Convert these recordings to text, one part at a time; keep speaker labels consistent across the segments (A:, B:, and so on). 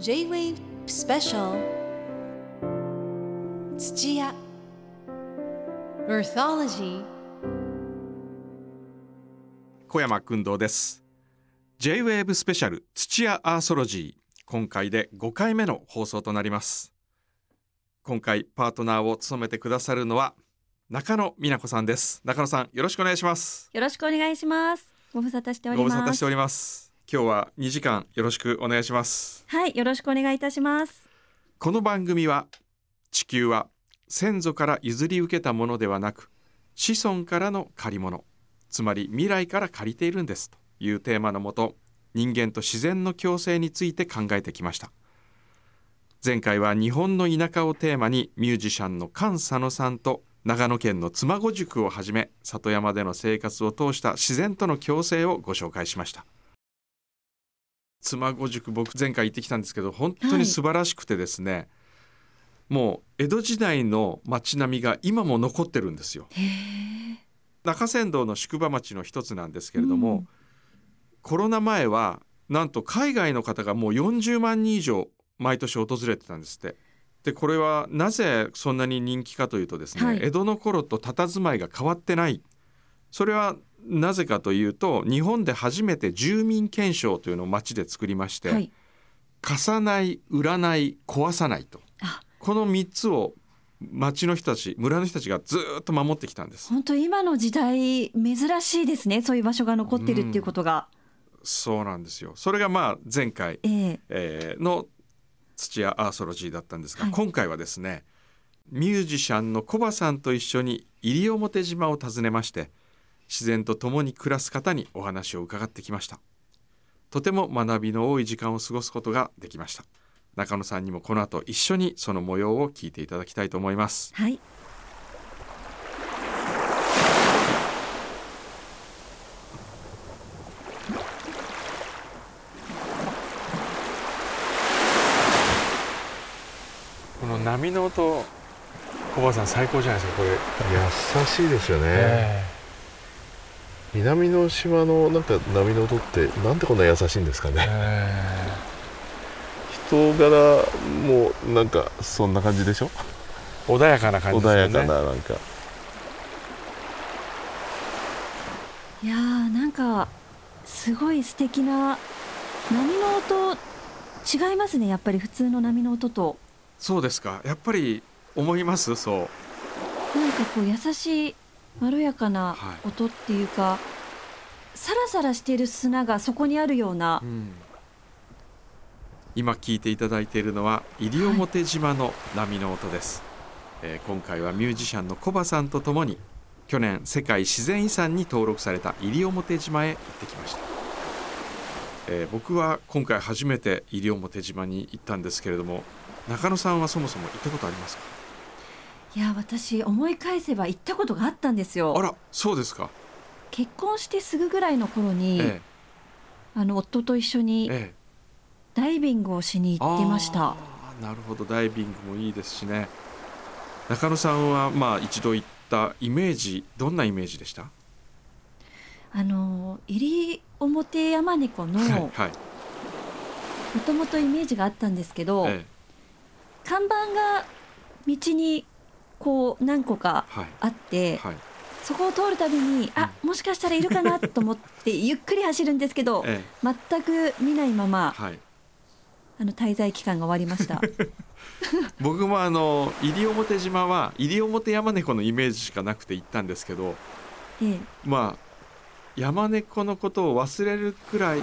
A: J-Wave Special. 土屋。Earthology
B: 小山君堂です。J-Wave スペシャル土屋アーソロジー。今回で5回目の放送となります。今回パートナーを務めてくださるのは中野美奈子さんです。中野さんよろしくお願いします。
C: よろしくお願いします。ご無沙汰しております。
B: 今日は2時間よろしくお願いします。
C: はい、よろしくお願いいたします。
B: この番組は地球は先祖から譲り受けたものではなく子孫からの借り物つまり未来から借りているんですというテーマのもと人間と自然の共生について考えてきました。前回は日本の田舎をテーマにミュージシャンの菅佐野さんと長野県の妻籠宿をはじめ里山での生活を通した自然との共生をご紹介しました妻籠宿僕前回行ってきたんですけど本当に素晴らしくてですね、もう江戸時代の街並みが今も残ってるんですよ。中山道の宿場町の一つなんですけれども、
C: うん。
B: コロナ前はなんと海外の方がもう40万人以上毎年訪れてたんですって。でこれはなぜそんなに人気かというとですね、
C: はい。
B: 江戸の頃と佇まいが変わってない。それはなぜかというと日本で初めて住民憲章というのを町で作りまして、
C: はい。
B: 貸さない売らない壊さないと
C: あ、
B: この3つを町の人たち村の人たちがずーっと守ってきたんです。
C: 本当今の時代珍しいですね。そういう場所が残ってるっていうことが。
B: そうなんですよそれがまあ前回、
C: ええ
B: えーの土屋アーソロジーだったんですが、
C: はい
B: 今回はですねミュージシャンのコバさんと一緒に西表島を訪ねまして自然と共に暮らす方にお話を伺ってきました。とても学びの多い時間を過ごすことができました。中野さんにもこの後一緒にその模様を聞いていただきたいと思います。
C: はい。
B: この波の音コバさん最高じゃないですかこれ。
D: 優しいですよね、南の島のなんか波の音ってなんでこんな優しいんですかね。人柄もなんかそんな感じでしょ？
B: 穏やかな感じですね。
D: やかななんか。
C: いやーなんかすごい素敵な波の音。違いますね。やっぱり普通の波の音と。
B: そうですか。やっぱり思います？そう。
C: なんかこう優しいまろやかな
B: はい。
C: 音っていうか、サラサラしている砂がそこにあるような。
B: 今聞いていただいているのは西表島の波の音です、えー今回はミュージシャンのコバさんとともに去年世界自然遺産に登録された西表島へ行ってきました、えー僕は今回初めて西表島に行ったんですけれども中野さんはそもそも行ったことありますか？
C: いや私思い返せば行ったことがあったんですよ。
B: あらそうですか。
C: 結婚してすぐぐらいの頃に、
B: え
C: あの夫と一緒
B: え
C: に
B: ええ。
C: ダイビングをしに行ってました。
B: あーなるほどダイビングもいいですしね。中野さんはまあ一度行ったイメージどんなイメージでした？
C: あの入表山猫の
B: はい
C: も
B: はい、
C: ともとイメージがあったんですけど、
B: ええ。
C: 看板が道にこう何個か
B: はい。
C: あって、
B: はい。
C: そこを通るたびに、あもしかしたらいるかなと思ってゆっくり走るんですけど
B: え
C: 全く見ないま
B: え
C: ま
B: はい。
C: あの滞在期間が終わりました。
B: 僕もあの西表島は西表山猫のイメージしかなくて行ったんですけど
C: ええ。
B: まあ山猫のことを忘れるくらい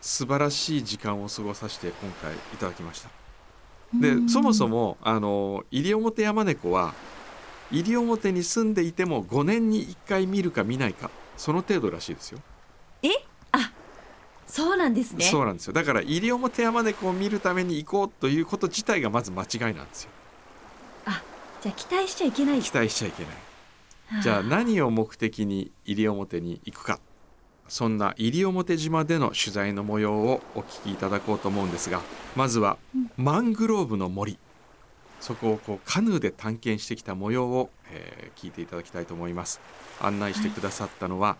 B: 素晴らしい時間を過ごさせて今回いただきました。
C: うん
B: でそもそもあの西表山猫は西表に住んでいても5年に1回見るか見ないかその程度らしいですよ、
C: え？あそうなんですね。
B: そうなんですよ。だから西表山猫を見るために行こうということ自体がまず間違いなんですよ。
C: じゃあ期待しちゃいけない。
B: 期待しちゃいけない。じゃあ何を目的に西表に行くかそんな西表島での取材の模様をお聞きいただこうと思うんですがまずは
C: うん。
B: マングローブの森。そこをこうカヌーで探検してきた模様を、えー聞いていただきたいと思います。案内してくださったのは、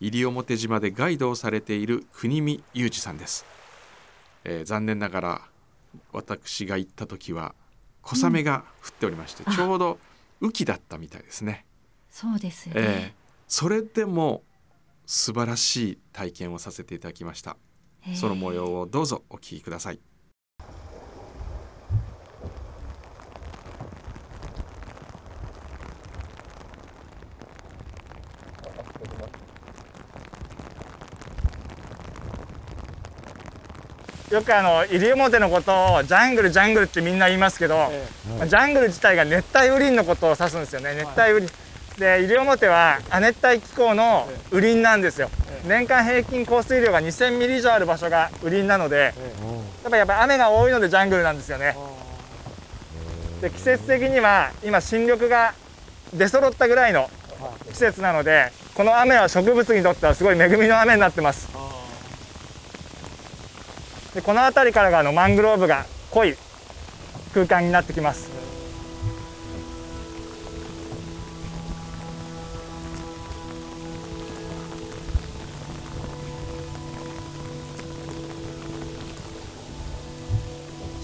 B: 西表島でガイドをされている国見裕二さんです。えー残念ながら私が行った時は小雨が降っておりまして、ちょうど雨季だったみたいですね。
C: そうですよ
B: え
C: ね。
B: ーそれでも素晴らしい体験をさせていただきました。その模様をどうぞお聞きください。
E: よくあの西表のことをジャングルジャングルってみんな言いますけど、まあジャングル自体が熱帯雨林のことを指すんですよね。熱帯雨林、で西表は亜熱帯気候の雨林なんですよ、年間平均降水量が2000ミリ以上ある場所が雨林なので、やっぱやっぱ雨が多いのでジャングルなんですよね。で季節的には今新緑が出揃ったぐらいの季節なのでこの雨は植物にとってはすごい恵みの雨になってます。でこの辺りからがあのマングローブが濃い空間になってきます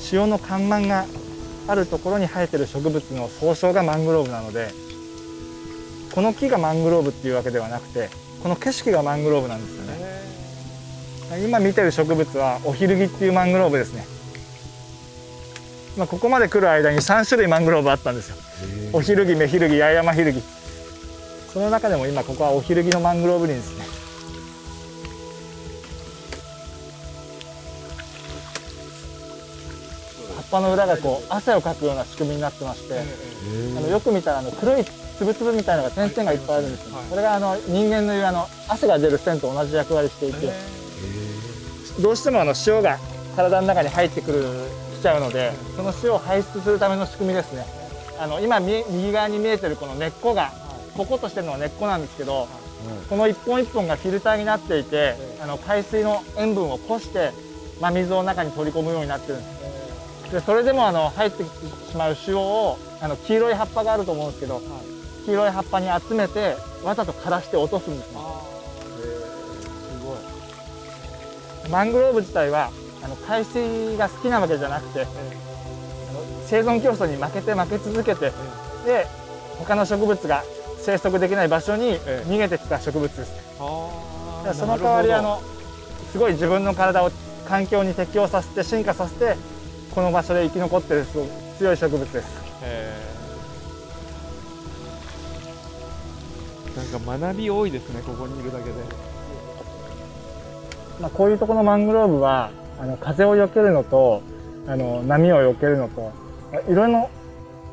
E: 潮の干満があるところに生えてる植物の総称がマングローブなのでこの木がマングローブっていうわけではなくてこの景色がマングローブなんですよね。今見てる植物はオヒルギっていうマングローブですね。まあここまで来る間に3種類マングローブあったんですよ。オヒルギメヒルギヤヤマヒルギその中でも今ここはオヒルギのマングローブ林ですね葉っぱの裏がこう汗をかくような仕組みになってまして、あのよく見たらあの黒いつぶつぶみたいなのが点々がいっぱいあるんですよ、これがあの人間の言うあの汗が出る線と同じ役割していて、どうしてもあの塩が体の中に入ってくるきちゃうのでその塩を排出するための仕組みですね。あの今み右側に見えてるこの根っこがポコッとしてるのが根っこなんですけど、この一本一本がフィルターになっていて、あの海水の塩分をこして真水を中に取り込むようになってるんですでそれでもあの入ってきてしまう塩をあの黄色い葉っぱがあると思うんですけど、黄色い葉っぱに集めてわざと枯らして落とすんですね。マングローブ自体はあの海水が好きなわけじゃなくて、あの生存競争に負けて負け続けて、で他の植物が生息できない場所に逃げてきた植物です、だからその代わりあのすごい自分の体を環境に適応させて進化させてこの場所で生き残ってるすごく強い植物です。
F: なんか学び多いですねここにいるだけで。
E: まあ、こういうところのマングローブはあの風を避けるのとあの波を避けるのとまあいろんな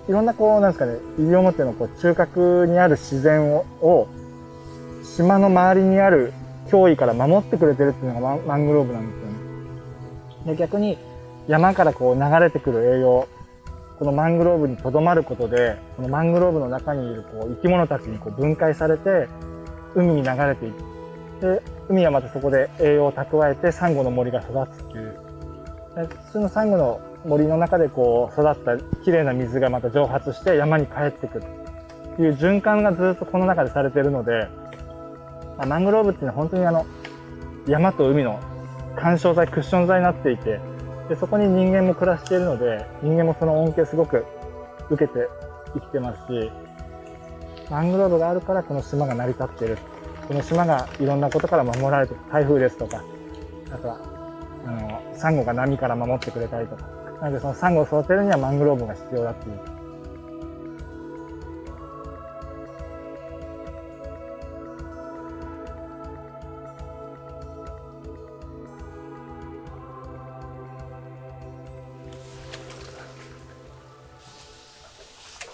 E: いろんなこうなんですかね西表のこう中核にある自然をを島の周りにある脅威から守ってくれてるっていうのがマンマングローブなんですよね。で逆に山からこう流れてくる栄養このマングローブにとどまることでこのマングローブの中にいるこう生き物たちにこう分解されて海に流れていく。で海はまたそこで栄養を蓄えてサンゴの森が育つっていう普通のサンゴの森の中でこう育った綺麗な水がまた蒸発して山に帰ってくるっていう循環がずっとこの中でされてるので、まあマングローブっていうのは本当にあの山と海の干渉剤クッション剤になっていてでそこに人間も暮らしているので人間もその恩恵すごく受けて生きてますしマングローブがあるからこの島が成り立ってる。この島がいろんなことから守られてる。台風ですとかあとはあのサンゴが波から守ってくれたりとか。なのでそのサンゴを育てるにはマングローブが必要だっていう。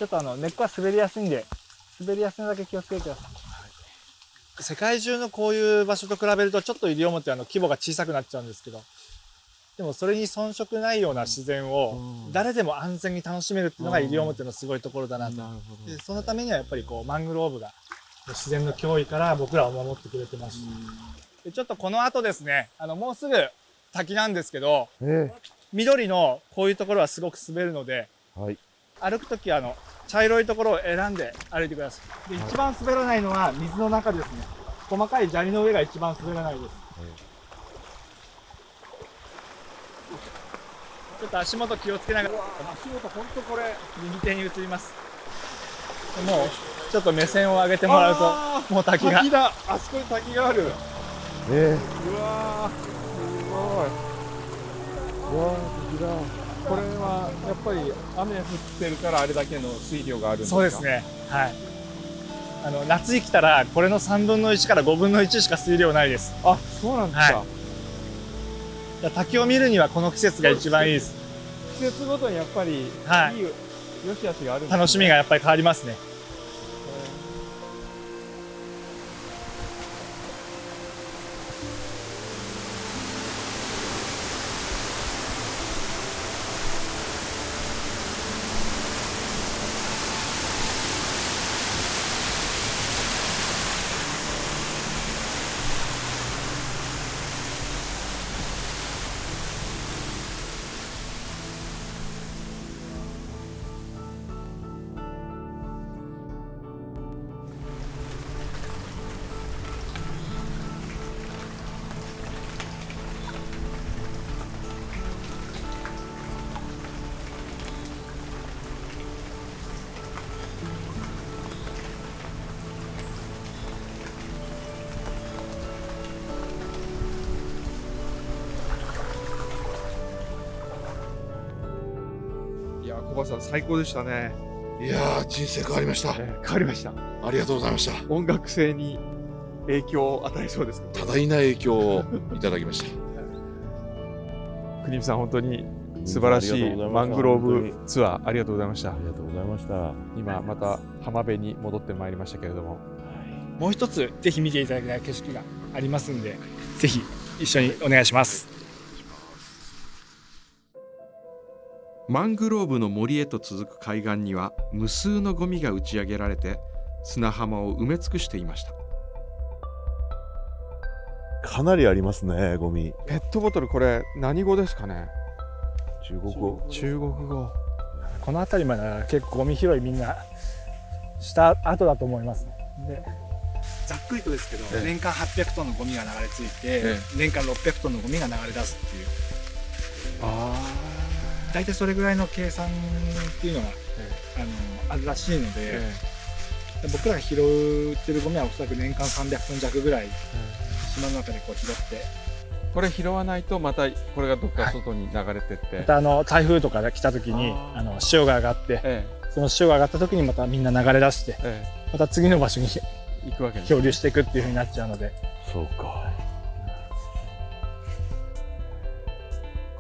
E: ちょっとあの根っこは滑りやすいんで滑りやすいのだけ気をつけてください。世界中のこういう場所と比べるとちょっと西表はあの規模が小さくなっちゃうんですけど。でもそれに遜色ないような自然を誰でも安全に楽しめるっていうのが西表のすごいところだなと、でそのためにはやっぱりこうマングローブが自然の脅威から僕らを守ってくれてます。しでちょっとこの後ですねあのもうすぐ滝なんですけど
D: え
E: 緑のこういうところはすごく滑るので
D: えはい
E: 歩くときはあの茶色いところを選んで歩いてください。で一番滑らないのは水の中ですね。細かい砂利の上が一番滑らないです。ちょっと足元気をつけながら。
B: 足元本当これ。
E: 右手に移ります。もうちょっと目線を上げてもらうと
B: あ
E: もう滝が。
B: 滝だ。あそこに滝がある。
D: ね
B: うわー。すごい。うわー滝だこれはやっぱり雨降ってるからあれだけの水量があるんですか？
E: そうですね。はい。あの夏に来たらこれの3分の1から5分の1しか水量ないです。
B: あそうなんですか、
E: はい。滝を見るにはこの季節が一番いいです。
B: 季節ごとにやっぱりい。い
E: はい
B: 良し悪しがあるね。
E: 楽しみがやっぱり変わりますね
B: いや小林さん最高でしたね、
D: いやー人生変わりました。
B: えー変わりました。
D: ありがとうございました。
B: 音楽性に影響を与えそうですか
D: 多大な影響をいただきました。
B: 国見さん本当に素晴らしいマングローブツアーありがとうございました。
D: ありがとうございました。
B: 今また浜辺に戻ってまいりましたけれども。
E: もう一つぜひ見ていただきたい景色がありますんでぜひ一緒にお願いします
G: マングローブの森へと続く海岸には無数のゴミが打ち上げられて砂浜を埋め尽くしていました。
D: かなりありますねゴミ。
B: ペットボトルこれ何語ですかね？
D: 中国語。
B: 中国語。
E: この辺りまでは結構ゴミ拾いみんなした後だと思いますね。でざっくりとですけど、
B: ええ。
E: 年間800トンのゴミが流れ着いて、
B: え
E: 年間600トンのゴミが流れ出すっていう。
B: あ
E: 大体それぐらいの計算っていうのが、あのあるらしいので、僕らが拾ってるゴミはおそらく年間300トン弱ぐらい島の中でこう拾って。
B: これ拾わないとまたこれがどっか外に流れてって、
E: またあの台風とかが来た時に
B: あ
E: の潮が上がって
B: え
E: その潮が上がった時にまたみんな流れ出して
B: ええ。
E: また次の場所に
B: え行くわけです
E: 漂流していくっていう風になっちゃうので。
D: そうか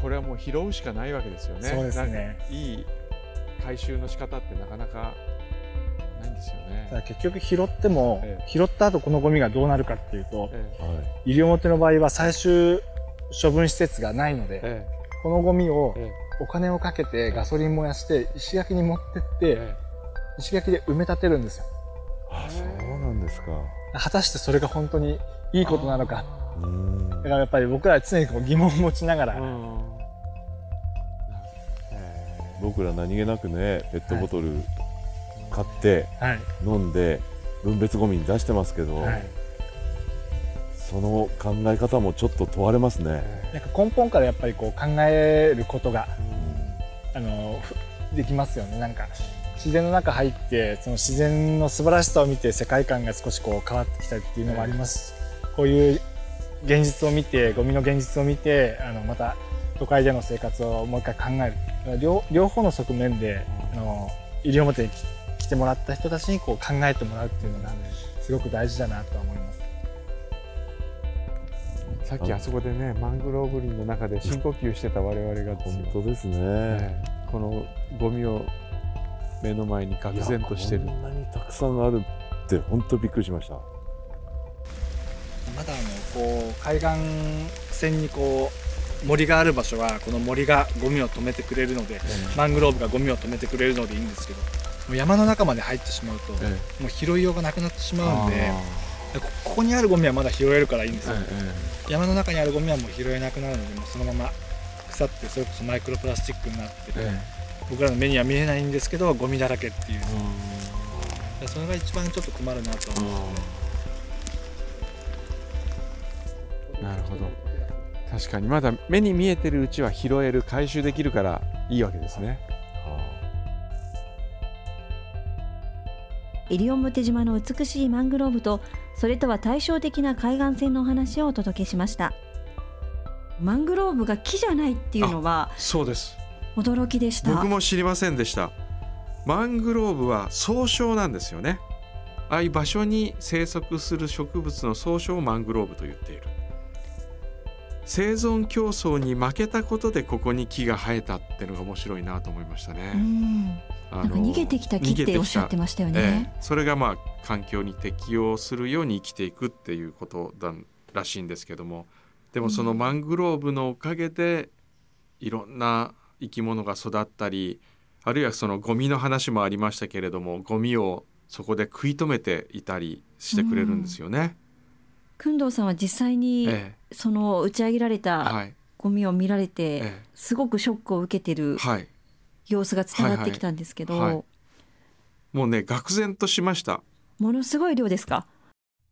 B: これはもう拾うしかないわけですよね。
E: そうですね。
B: いい回収の仕方ってなかなかないんですよね。
E: ただ結局拾っても、
B: ええ。
E: 拾った後このゴミがどうなるかっていうと
B: え
D: はい
E: 西表の場合は最終処分施設がないので、
B: ええ。
E: このゴミを
B: ええ。
E: お金をかけてガソリン燃やして石垣に持ってって、
B: え
E: 石垣で埋め立てるんですよ。
D: あそうなんですか。
E: 果たしてそれが本当にいいことなのか。だからやっぱり僕らは常にこう疑問を持ちながら、
D: 僕ら何気なくねペットボトル買って
E: はい。
D: 飲んで分別ゴミに出してますけど、
E: はい、
D: その考え方もちょっと問われますね、
E: なんか根本からやっぱりこう考えることがあのふできますよね。なんか自然の中入ってその自然の素晴らしさを見て世界観が少しこう変わってきたっていうのもあります。し、こういう現実を見てゴミの現実を見てあのまた都会での生活をもう一回考える両両方の側面であの西表に来来てもらった人たちにこう考えてもらうっていうのがすごく大事だなとは思います。
B: さっきあそこでねマングローブ林の中で深呼吸してた我々が
D: 本当ですね、
B: ええこのゴミを目の前に愕然としてる。
D: こんなにたくさんあるって本当びっくりしました。
E: まだあのこう海岸線にこう森がある場所はこの森がゴミを止めてくれるので、マングローブがゴミを止めてくれるのでいいんですけどもう山の中まで入ってしまうと、
B: え
E: もう拾いようがなくなってし
B: え
E: まうんででこここにあるゴミはまだ拾えるからいいんですよ、
B: え
E: 山の中にあるゴミはもう拾えなくなるのでもうそのまま腐ってそれこそマイクロプラスチックになって、
B: ええ
E: 僕らの目には見えないんですけどゴミだらけっていう、
B: え
E: それが一番ちょっと困るなと思う、
B: なるほど確かに。まだ目に見えてるうちは拾える回収できるからいいわけですね。
C: 西表島の美しいマングローブとそれとは対照的な海岸線のお話をお届けしました。マングローブが木じゃないっていうのは
B: そうです。
C: 驚きでした。
B: 僕も知りませんでした。マングローブは総称なんですよね。ああいう場所に生息する植物の総称をマングローブと言っている生存競争に負けたことでここに木が生えたっていうのが面白いなと思いました
C: う
B: ね、
C: ん。
B: あ
C: なんか逃げてきた木っておっしゃってましたよね。
B: ええ、それがまあ環境に適応するように生きていくっていうことだらしいんですけども。でもそのマングローブのおかげでいろんな生き物が育ったりあるいはそのゴミの話もありましたけれどもゴミをそこで食い止めていたりしてくれるんですよね。
C: 工藤さんは実際に
B: え
C: その打ち上げられ
B: え
C: た
B: はい。
C: ゴミを見られて
B: ええ。
C: すごくショックを受けてる
B: はい、
C: 様子が伝わってきたんですけど、
B: はいはい。はい。もうね愕然としました。
C: ものすごい量ですか？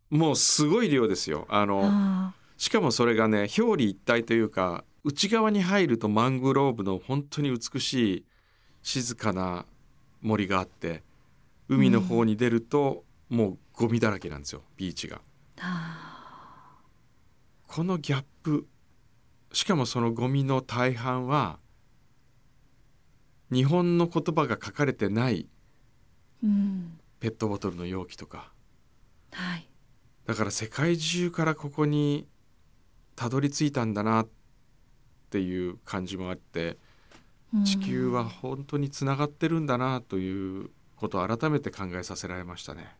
B: もうすごい量ですよ。あの
C: あ
B: しかもそれがね表裏一体というか内側に入るとマングローブの本当に美しい静かな森があって海の方に出ると、もうゴミだらけなんですよビーチが。
C: ーあ
B: このギャップしかもそのゴミの大半は日本の言葉が書かれてないペットボトルの容器とか。
C: はい。
B: だから世界中からここにたどり着いたんだなっていう感じもあって
C: うん。
B: 地球は本当につながってるんだなということを改めて考えさせられましたね。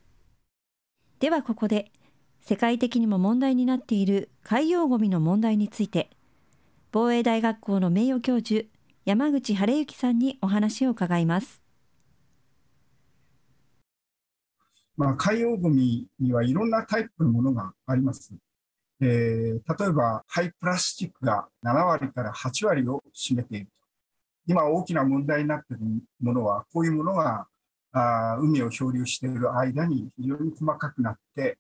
C: ではここで世界的にも問題になっている海洋ゴミの問題について防衛大学校の名誉教授山口晴之さんにお話を伺います
H: まあ、海洋ゴミにはいろんなタイプのものがあります。えー例えば、廃プラスチックが7割から8割を占めていると。今大きな問題になっているものは、こういうものがあ海を漂流している間に非常に細かくなって、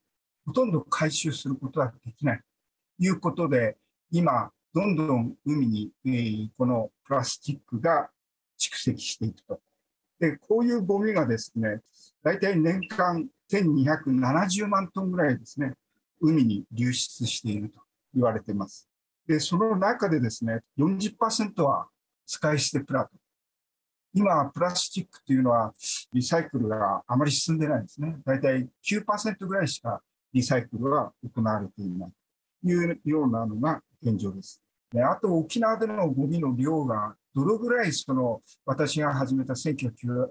H: ほとんど回収することはできないということで、今、どんどん海に、えーこのプラスチックが蓄積していくと。で、こういうゴミがですね、大体年間1270万トンぐらいですね、海に流出していると言われています。で、その中でですね、40%は使い捨てプラと。今、プラスチックというのはリサイクルがあまり進んでないんですね。大体9%ぐらいしかリサイクルは行われていないというようなのが現状です。であと、沖縄でのゴミの量がどのぐらいその私が始めた1998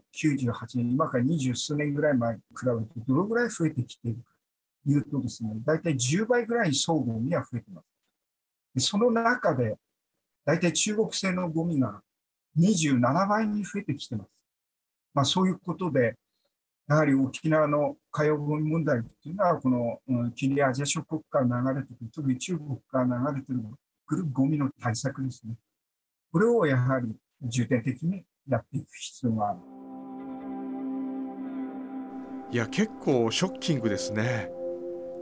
H: 年、今から二十数年ぐらい前に比べてどのぐらい増えてきているかというとですね、大体10倍ぐらい総ゴミは増えています。その中で、大体中国製のゴミが27倍に増えてきています。まあ、そういうことで、やはり沖縄の海洋ゴミ問題っていうのは、この、うん、キリアジア諸国から流れてくる、特に中国から流れてくるゴミの対策ですね。これをやはり重点的にやっていく必要がある。
B: いや結構ショッキングですね。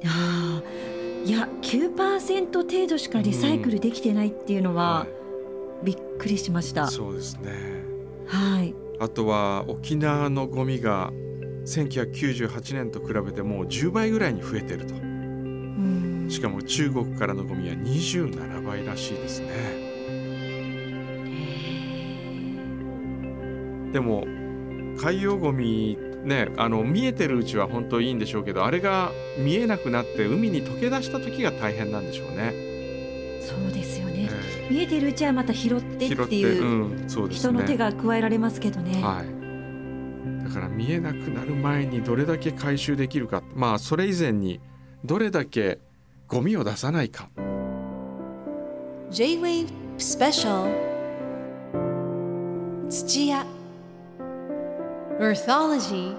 C: いやーいや9%程度しかリサイクルできてないっていうのはびっくりしました、
B: そうですね。
C: はい
B: あとは沖縄のゴミが1998年と比べてもう10倍ぐらいに増えてると。
C: うん
B: しかも中国からのゴミは27倍らしいですね。でも海洋ゴミねあの見えてるうちは本当いいんでしょうけどあれが見えなくなって海に溶け出した時が大変なんでしょうね。
C: そうですよね
B: え
C: 見えてるうちはまた拾って
B: って
C: いう
B: うんね。
C: 人の手が加えられますけどね、
B: はい。から見えなくなる前にどれだけ回収できるか。まあそれ以前にどれだけゴミを出さないか。
A: J-Wave スペシャル土屋。Earthology